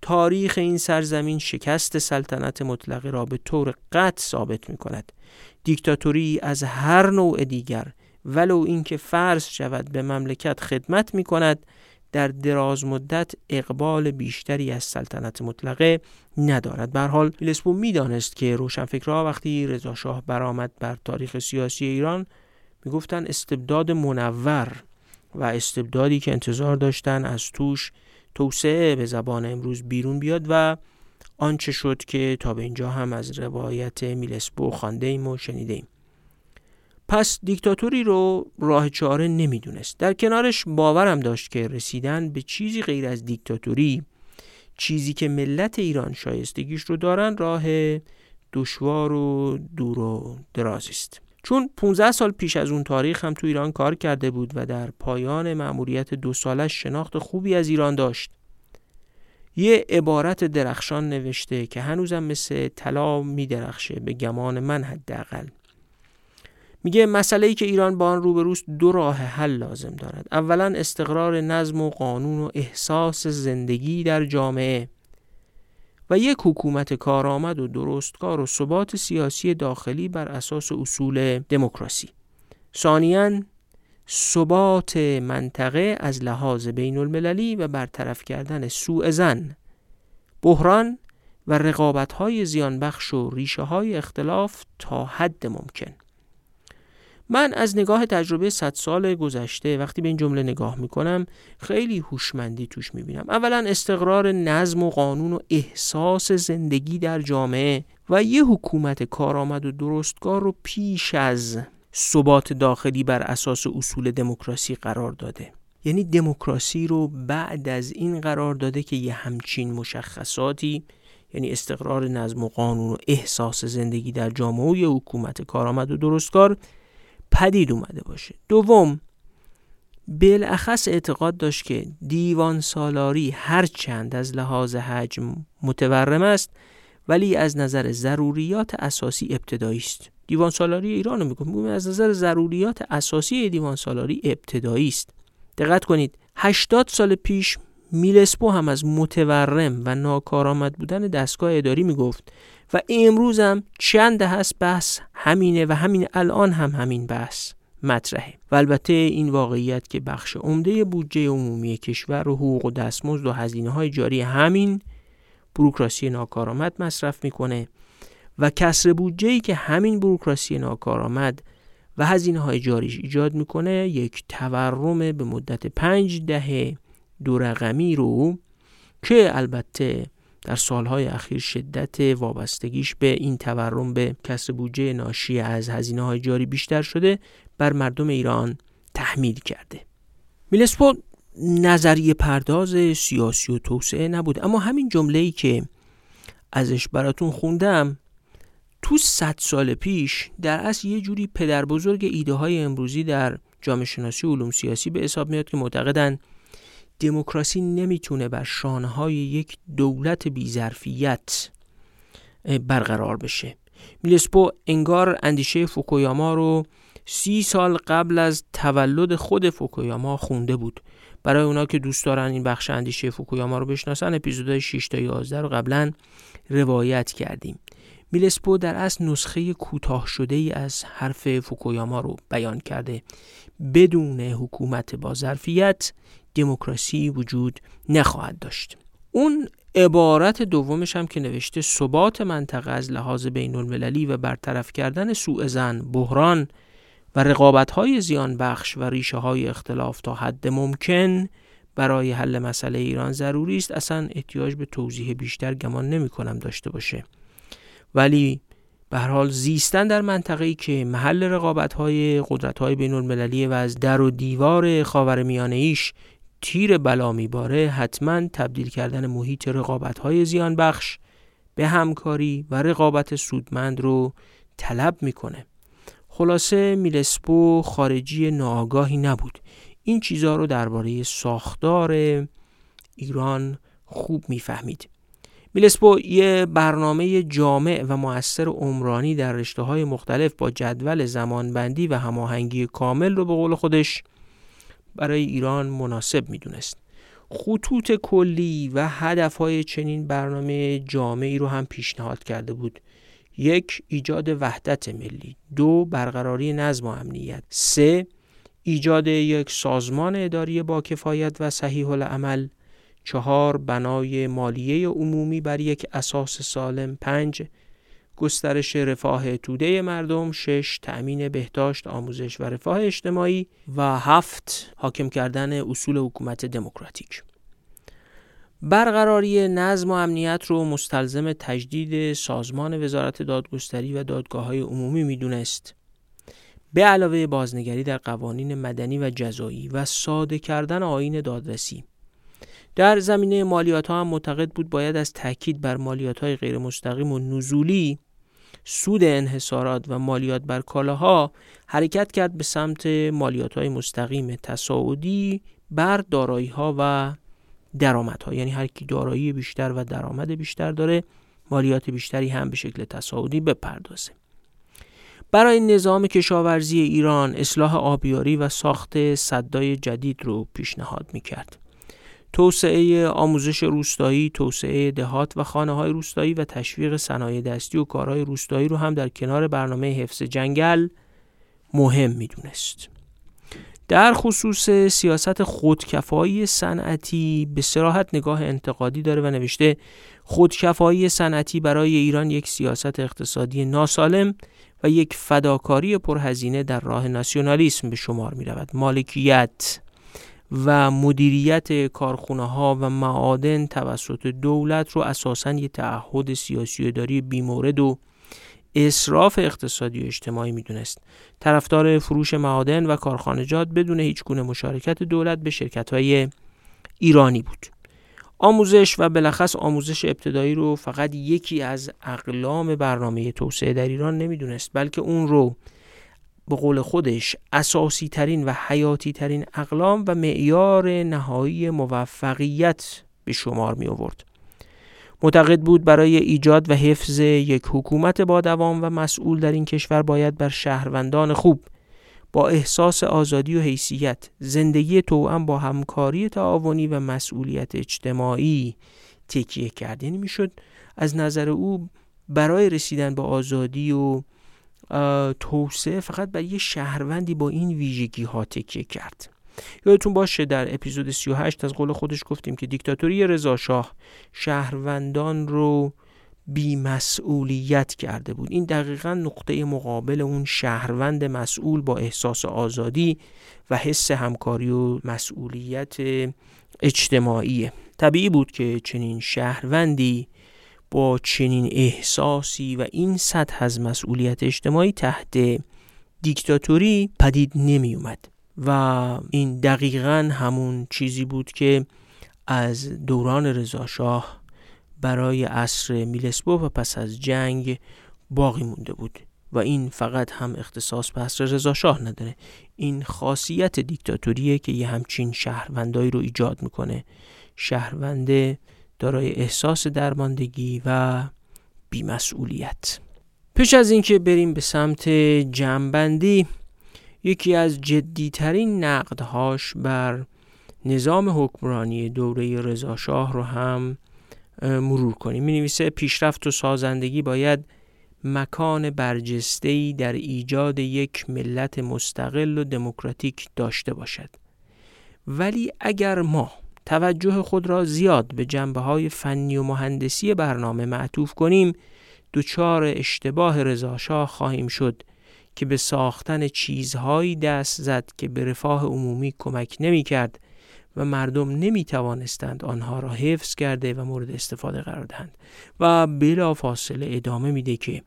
تاریخ این سرزمین شکست سلطنت مطلقه را به طور قطع ثابت می کند دیکتاتوری از هر نوع دیگر ولو اینکه فرض شود به مملکت خدمت می کند در دراز مدت اقبال بیشتری از سلطنت مطلقه ندارد. بر حال میلسپو می‌دانست که روشنفکرها وقتی رضا شاه برآمد بر تاریخ سیاسی ایران می‌گفتن استبداد منور و استبدادی که انتظار داشتن از توش توسعه به زبان امروز بیرون بیاد و آنچه شد که تا به اینجا هم از روایت میلسپو خانده ایم و شنیده ایم. پس دیکتاتوری رو راه چاره نمی‌دونست. در کنارش باورم داشت که رسیدن به چیزی غیر از دیکتاتوری چیزی که ملت ایران شایستگیش رو دارن راه دشوار و دور و دراز است. چون 15 سال پیش از اون تاریخ هم تو ایران کار کرده بود و در پایان مأموریت دو سالش شناخت خوبی از ایران داشت. یه عبارت درخشان نوشته که هنوزم مثل طلا میدرخشه به گمان من حداقل. میگه مسئله ای که ایران با آن روبروست دو راه حل لازم دارد. اولا استقرار نظم و قانون و احساس زندگی در جامعه و یک حکومت کارآمد و درستکار و ثبات سیاسی داخلی بر اساس اصول دموکراسی. ثانیا ثبات منطقه از لحاظ بین المللی و برطرف کردن سوء زن بحران و رقابت های زیانبخش و ریشه های اختلاف تا حد ممکن. من از نگاه تجربه 100 سال گذشته وقتی به این جمله نگاه می‌کنم خیلی هوشمندی توش می‌بینم. اولا استقرار نظم و قانون و احساس زندگی در جامعه و یه حکومت کارآمد و درستگار رو پیش از ثبات داخلی بر اساس اصول دموکراسی قرار داده. یعنی دموکراسی رو بعد از این قرار داده که یه همچین مشخصاتی یعنی استقرار نظم و قانون و احساس زندگی در جامعه و حکومت کارآمد و درستکار پدید اومده باشه. دوم بالاخص اعتقاد داشت که دیوان سالاری هرچند از لحاظ حجم متورم است ولی از نظر ضروریات اساسی ابتدایی است دیوان سالاری ایران رو میگم از نظر ضروریات اساسی دیوان سالاری ابتدایی است. دقت کنید 80 سال پیش میلسپو هم از متورم و ناکارآمد بودن دستگاه اداری می‌گفت و امروز هم چند هست بحث همینه و همین الان هم همین بحث مطرحه. و البته این واقعیت که بخش عمده بودجه عمومی کشور و حقوق و دستمزد و هزینه های جاری همین بروکراسی ناکارآمد مصرف می‌کنه. و کسر بودجه ای که همین بروکراسی ناکارآمد و هزینه های جاریش ایجاد می‌کنه یک تورم به مدت پنج دهه دو رقمی رو که البته در سالهای اخیر شدت وابستگیش به این تورم به کسر بودجه ناشی از هزینه های جاری بیشتر شده بر مردم ایران تحمیل کرده. میلسپو نظریه پرداز سیاسی و توسعه نبود اما همین جمله ای که ازش براتون خوندم تو صد سال پیش در اصل یه جوری پدر بزرگ ایده های امروزی در جامعه شناسی علوم سیاسی به حساب میاد که معتقدن دموکراسی نمی‌تونه بر شانه های یک دولت بیظرفیت برقرار بشه. میلسپو انگار اندیشه فوکویاما رو سی سال قبل از تولد خود فوکویاما خونده بود. برای اونا که دوست دارن این بخش اندیشه فوکویاما رو بشناسن اپیزودهای 6 تا 11 رو قبلا روایت کردیم. میلسپو در اصل نسخه کوتاه شده ای از حرف فوکویاما رو بیان کرده. بدون حکومت با ظرفیت دموکراسی وجود نخواهد داشت. اون عبارت دومش هم که نوشته ثبات منطقه از لحاظ بین المللی و برطرف کردن سوء زن بحران و رقابت های زیان بخش و ریشه های اختلاف تا حد ممکن برای حل مسئله ایران ضروری است. اصلا احتیاج به توضیح بیشتر گمان نمی کنم داشته باشه. ولی به هر حال زیستن در منطقه‌ای که محل رقابت‌های قدرت‌های بین‌المللی و از در و دیوار خاورمیانه ایش تیر بلا میباره حتما تبدیل کردن محیط رقابت‌های زیان بخش به همکاری و رقابت سودمند رو طلب می‌کنه. خلاصه میلسپو خارجی ناآگاهی نبود. این چیزها رو درباره ساختار ایران خوب می‌فهمید. میلسپو یه برنامه جامع و موثر عمرانی در رشته های مختلف با جدول زمانبندی و هماهنگی کامل رو به قول خودش برای ایران مناسب می‌دونست. خطوط کلی و هدف های چنین برنامه جامعی رو هم پیشنهاد کرده بود. یک ایجاد وحدت ملی. دو برقراری نظم و امنیت. سه ایجاد یک سازمان اداری با کفایت و صحیح العمل چهار بنای مالیه عمومی بر یک اساس سالم پنج گسترش رفاه توده مردم شش تأمین بهداشت آموزش و رفاه اجتماعی و هفت حاکم کردن اصول حکومت دموکراتیک. برقراری نظم و امنیت رو مستلزم تجدید سازمان وزارت دادگستری و دادگاه های عمومی می‌دونست. به علاوه بازنگری در قوانین مدنی و جزایی و ساده کردن آین دادرسی. در زمینه مالیات ها هم معتقد بود باید از تاکید بر مالیات های غیر مستقیم و نزولی سود انحصارات و مالیات بر کالاها حرکت کرد به سمت مالیات های مستقیم تصاعدی بر دارایی ها و درآمد ها یعنی هر کی دارایی بیشتر و درآمد بیشتر داره مالیات بیشتری هم به شکل تصاعدی بپردازه. برای نظام کشاورزی ایران اصلاح آبیاری و ساخت صدای جدید رو پیشنهاد می‌کرد. توسعه آموزش روستایی، توسعه دهات و خانه های روستایی و تشویق صنایع دستی و کارهای روستایی رو هم در کنار برنامه حفظ جنگل مهم می‌دونست. در خصوص سیاست خودکفایی صنعتی به سراحت نگاه انتقادی داره و نوشته خودکفایی صنعتی برای ایران یک سیاست اقتصادی ناسالم و یک فداکاری پرهزینه در راه ناسیونالیسم به شمار می رود. مالکیت و مدیریت کارخونه ها و معادن توسط دولت رو اساساً یک تعهد سیاسی داری بیمورد و اصراف اقتصادی و اجتماعی می‌دونست. طرفدار فروش معادن و کارخانجات بدون هیچ گونه مشارکت دولت به شرکت های ایرانی بود. آموزش و بلخص آموزش ابتدایی رو فقط یکی از اقلام برنامه توسعه در ایران نمی‌دونست بلکه اون رو به قول خودش اساسی ترین و حیاتی ترین اقلام و معیار نهایی موفقیت به شمار می آورد. معتقد بود برای ایجاد و حفظ یک حکومت با دوام و مسئول در این کشور باید بر شهروندان خوب با احساس آزادی و حیثیت زندگی توأم با همکاری تعاونی و مسئولیت اجتماعی تکیه کرد یعنی می‌شد از نظر او برای رسیدن به آزادی و توسعه فقط بر یه شهروندی با این ویژگی ها تکیه کرد. یادتون باشه در اپیزود 38 از قول خودش گفتیم که دیکتاتوری رضاشاه شهروندان رو بیمسئولیت کرده بود. این دقیقا نقطه مقابل اون شهروند مسئول با احساس آزادی و حس همکاری و مسئولیت اجتماعی طبیعی بود که چنین شهروندی با چنین احساسی و این سطح از مسئولیت اجتماعی تحت دیکتاتوری پدید نمی اومد و این دقیقا همون چیزی بود که از دوران رضاشاه برای عصر میلسبو و پس از جنگ باقی مونده بود و این فقط هم اختصاص به عصر رضاشاه نداره. این خاصیت دیکتاتوریه که یه همچین شهروندایی رو ایجاد می‌کنه. شهرونده دارای احساس درماندگی و بیمسئولیت. پیش از اینکه بریم به سمت جمعبندی یکی از جدیترین نقدهاش بر نظام حکمرانی دوره رضاشاه رو هم مرور کنیم. می نویسه پیشرفت و سازندگی باید مکان برجسته‌ای در ایجاد یک ملت مستقل و دموکراتیک داشته باشد. ولی اگر ما توجه خود را زیاد به جنبه های فنی و مهندسی برنامه معطوف کنیم دچار اشتباه رضاشاه خواهیم شد که به ساختن چیزهایی دست زد که به رفاه عمومی کمک نمی کرد و مردم نمی توانستند آنها را حفظ کرده و مورد استفاده قرار دهند و بلا فاصله ادامه میده که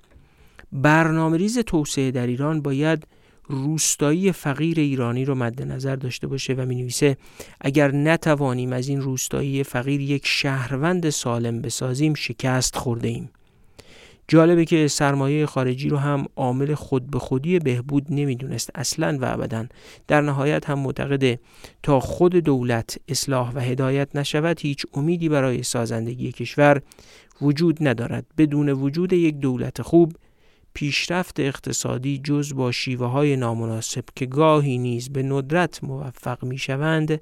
برنامه ریز توسعه در ایران باید روستایی فقیر ایرانی رو مد نظر داشته باشه و می نویسه اگر نتوانیم از این روستایی فقیر یک شهروند سالم بسازیم شکست خورده ایم جالبه که سرمایه خارجی رو هم عامل خود به خودی بهبود نمی‌دونست اصلا و ابدا. در نهایت هم معتقده تا خود دولت اصلاح و هدایت نشود هیچ امیدی برای سازندگی کشور وجود ندارد. بدون وجود یک دولت خوب پیشرفت اقتصادی جز با شیوه های نامناسب که گاهی نیز به ندرت موفق می شوند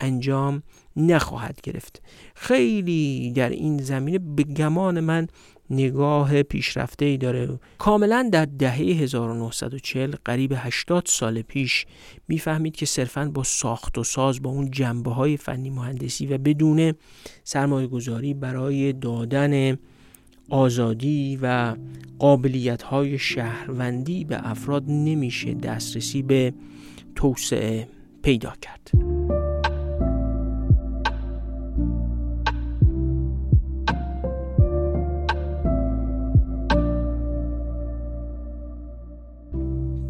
انجام نخواهد گرفت. خیلی در این زمینه به گمان من نگاه پیشرفته ای داره. کاملا در دهه 1940 قریب 80 سال پیش می‌فهمید که صرفا با ساخت و ساز با اون جنبه های فنی مهندسی و بدون سرمایه گذاری برای دادن آزادی و قابلیت های شهروندی به افراد نمیشه دسترسی به توسعه پیدا کرد.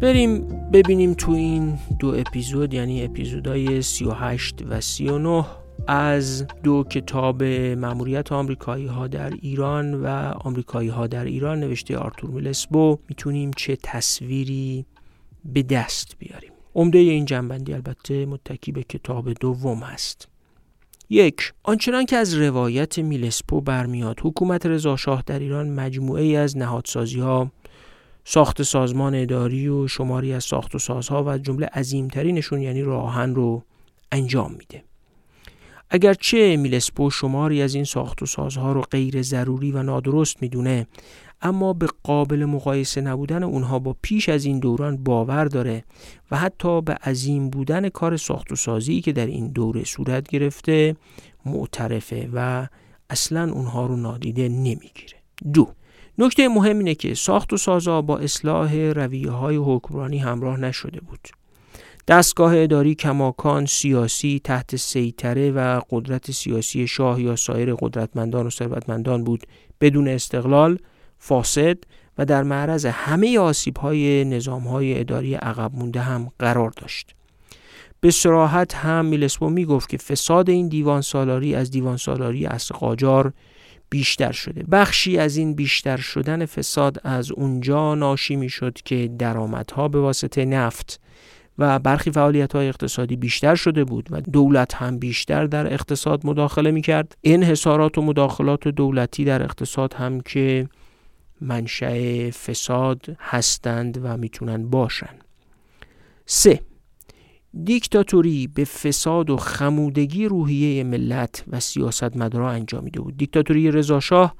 بریم ببینیم تو این دو اپیزود یعنی اپیزودهای 38 و 39 از دو کتاب مأموریت آمریکایی ها در ایران و آمریکایی ها در ایران نوشته آرتور میلسبو می‌تونیم چه تصویری به دست بیاریم. عمده این جنبندی البته متکی به کتاب دوم هست. یک آنچنان که از روایت میلسپو برمیاد حکومت رضاشاه در ایران مجموعه ای از نهادسازی ها ساخت سازمان اداری و شماری از ساخت و سازها و جمله عظیمترینشون یعنی راهن رو انجام میده. اگرچه میلسپو شماری از این ساخت و سازها رو غیر ضروری و نادرست می‌دونه اما به قابل مقایسه نبودن اونها با پیش از این دوران باور داره و حتی به عظیم بودن کار ساخت و سازی که در این دوره صورت گرفته معترفه و اصلا اونها رو نادیده نمی‌گیره. دو نکته مهم اینه که ساخت و سازا با اصلاح رویه های حکمرانی همراه نشده بود. دستگاه اداری کماکان سیاسی تحت سیطره و قدرت سیاسی شاه یا سایر قدرتمندان و ثروتمندان بود. بدون استقلال فاسد و در معرض همه آسیب های نظام های اداری عقب مونده هم قرار داشت. به سراحت هم میلسپو می گفت که فساد این دیوان سالاری از دیوان سالاری اصر قاجار بیشتر شده. بخشی از این بیشتر شدن فساد از اونجا ناشی می شد که درآمدها به واسطه نفت و برخی فعالیت های اقتصادی بیشتر شده بود و دولت هم بیشتر در اقتصاد مداخله می کرد انحصارات و مداخلات دولتی در اقتصاد هم که منشأ فساد هستند و می‌تونن باشن. سه دیکتاتوری به فساد و خمودگی روحیه ملت و سیاستمدارا انجامیده بود. دیکتاتوری رضاشاه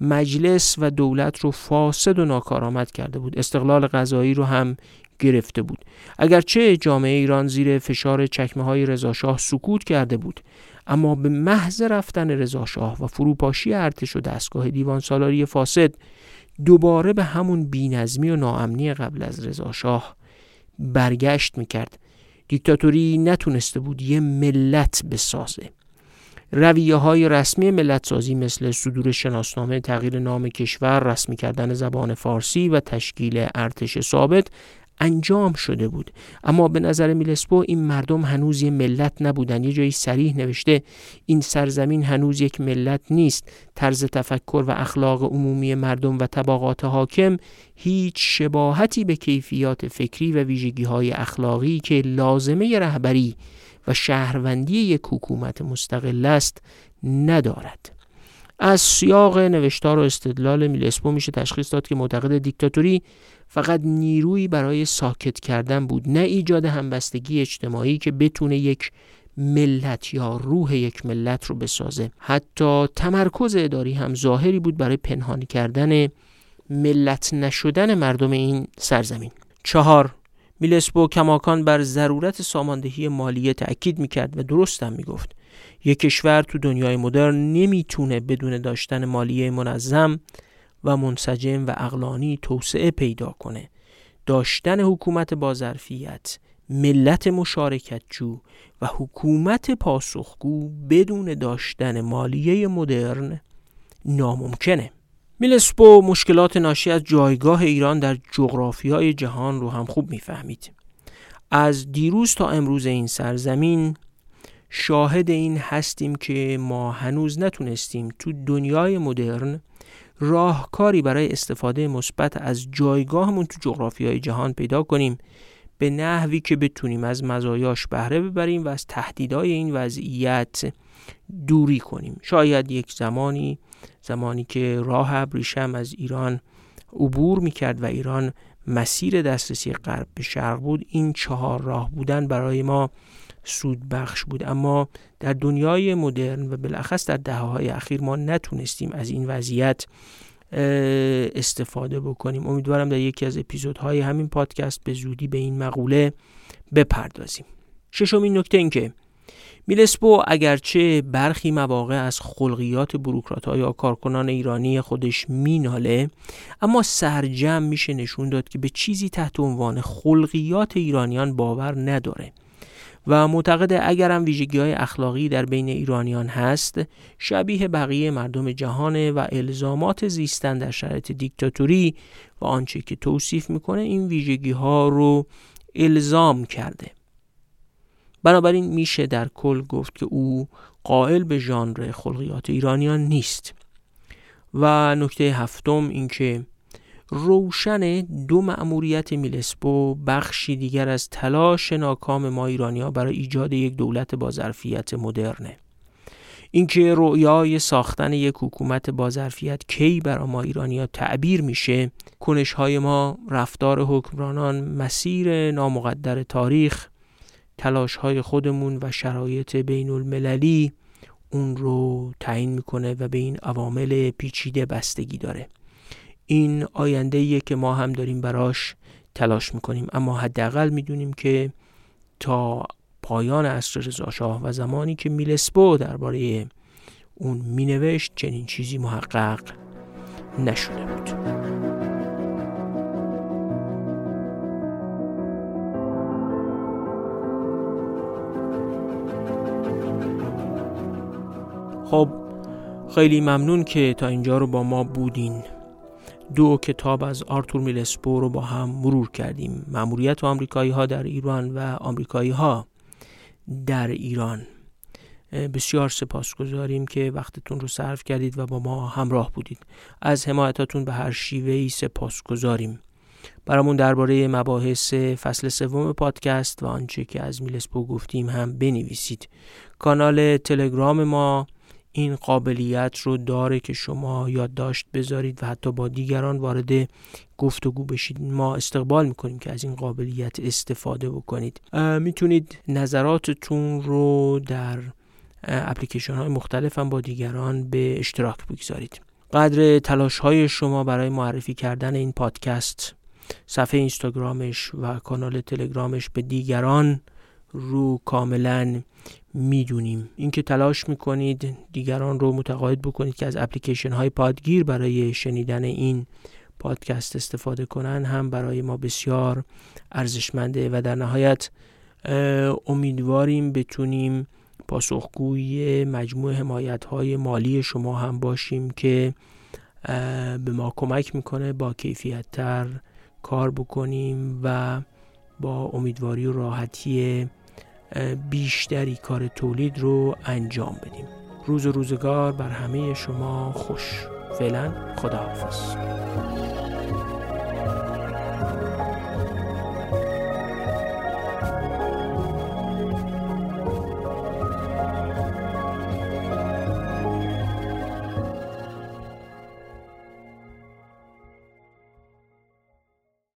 مجلس و دولت رو فاسد و ناکارآمد کرده بود. استقلال غذایی رو هم گرفته بود. اگرچه جامعه ایران زیر فشار چکمه های رضاشاه سکوت کرده بود اما به محض رفتن رضاشاه و فروپاشی ارتش و دستگاه دیوان سالاری فاسد دوباره به همون بینظمی و ناامنی قبل از رضاشاه برگشت می‌کرد. دیکتاتوری نتونسته بود یه ملت بسازه. رویه های رسمی ملت سازی مثل صدور شناسنامه تغییر نام کشور رسمی کردن زبان فارسی و تشکیل ارتش ثابت انجام شده بود. اما به نظر میلسپو این مردم هنوز یه ملت نبودن یه جایی سریح نوشته این سرزمین هنوز یک ملت نیست. طرز تفکر و اخلاق عمومی مردم و طبقات حاکم هیچ شباهتی به کیفیات فکری و ویژگی های اخلاقی که لازمه رهبری و شهروندی یک حکومت مستقل است ندارد. از سیاق نوشتار و استدلال میلسپو میشه تشخیص داد که معتقد دیکتاتوری فقط نیرویی برای ساکت کردن بود نه ایجاد همبستگی اجتماعی که بتونه یک ملت یا روح یک ملت رو بسازه. حتی تمرکز اداری هم ظاهری بود برای پنهان کردن ملت نشدن مردم این سرزمین. چهار میلسپو کماکان بر ضرورت ساماندهی مالیه تأکید می‌کرد و درست هم می‌گفت. یک کشور تو دنیای مدرن نمی‌تونه بدون داشتن مالیه منظم و منسجم و اقلانی توسعه پیدا کنه. داشتن حکومت با ظرفیت ملت مشارکت جو و حکومت پاسخگو بدون داشتن مالیه مدرن ناممکنه. میلسپو مشکلات ناشی از جایگاه ایران در جغرافیای جهان رو هم خوب می‌فهمید. از دیروز تا امروز این سرزمین شاهد این هستیم که ما هنوز نتونستیم تو دنیای مدرن راهکاری برای استفاده مثبت از جایگاهمون تو جغرافی های جهان پیدا کنیم. به نحوی که بتونیم از مزایاش بهره ببریم و از تهدیدهای این وضعیت دوری کنیم. شاید یک زمانی زمانی که راه ابریشم از ایران عبور می‌کرد و ایران مسیر دسترسی غرب به شرق بود این چهار راه بودن برای ما سود بخش بود. اما در دنیای مدرن و بالاخص در دهه های اخیر ما نتونستیم از این وضعیت استفاده بکنیم. امیدوارم در یکی از اپیزودهای همین پادکست به زودی به این مقوله بپردازیم. ششمین نکته این که میلسپو اگرچه برخی مواقع از خلقیات بروکرات یا کارکنان ایرانی خودش میناله اما سرجم میشه نشون داد که به چیزی تحت عنوان خلقیات ایرانیان باور نداره. و معتقد اگرم ویژگی های اخلاقی در بین ایرانیان هست شبیه بقیه مردم جهانه و الزامات زیستن در شرایط دیکتاتوری و آنچه که توصیف می‌کنه این ویژگی ها رو الزام کرده. بنابراین میشه در کل گفت که او قائل به ژانر خلقیات ایرانیان نیست. و نکته هفتم اینکه روشن دو مأموریت میلسپو بخشی دیگر از تلاش ناکام ما ایرانیا برای ایجاد یک دولت با ظرفیت مدرنه. اینکه رؤیای ساختن یک حکومت با ظرفیت کی برای ما ایرانیا تعبیر میشه کنش های ما رفتار حکمرانان مسیر نامقدر تاریخ تلاش های خودمون و شرایط بین المللی اون رو تعیین می‌کنه و به این عوامل پیچیده بستگی داره. این آینده ایه که ما هم داریم براش تلاش می‌کنیم. اما حداقل می‌دونیم که تا پایان عصر رضاشاه و زمانی که میلسپو درباره اون مینوشت چنین چیزی محقق نشده بود. خب خیلی ممنون که تا اینجا رو با ما بودین. دو کتاب از آرتور میلسپو رو با هم مرور کردیم. مأموریت آمریکایی ها در ایران و آمریکایی ها در ایران. بسیار سپاسگزاریم که وقتتون رو صرف کردید و با ما همراه بودید. از حمایتاتون به هر شیوه ای سپاسگزاریم. برامون درباره مباحث فصل سوم پادکست و آنچه که از میلسپو گفتیم هم بنویسید. کانال تلگرام ما این قابلیت رو داره که شما یادداشت بذارید و حتی با دیگران وارد گفتگو بشید. ما استقبال می‌کنیم که از این قابلیت استفاده بکنید. می‌تونید نظراتتون رو در اپلیکیشن های مختلف هم با دیگران به اشتراک بگذارید. قدر تلاش های شما برای معرفی کردن این پادکست صفحه اینستاگرامش و کانال تلگرامش به دیگران رو کاملا می‌دونیم. اینکه تلاش می‌کنید دیگران رو متقاعد بکنید که از اپلیکیشن های پادگیر برای شنیدن این پادکست استفاده کنن هم برای ما بسیار ارزشمنده و در نهایت امیدواریم بتونیم پاسخگوی مجموع حمایت های مالی شما هم باشیم که به ما کمک می‌کنه با کیفیت تر کار بکنیم و با امیدواری و راحتی بیشتری کار تولید رو انجام بدیم. روز و روزگار بر همه شما خوش. فعلا خداحافظ.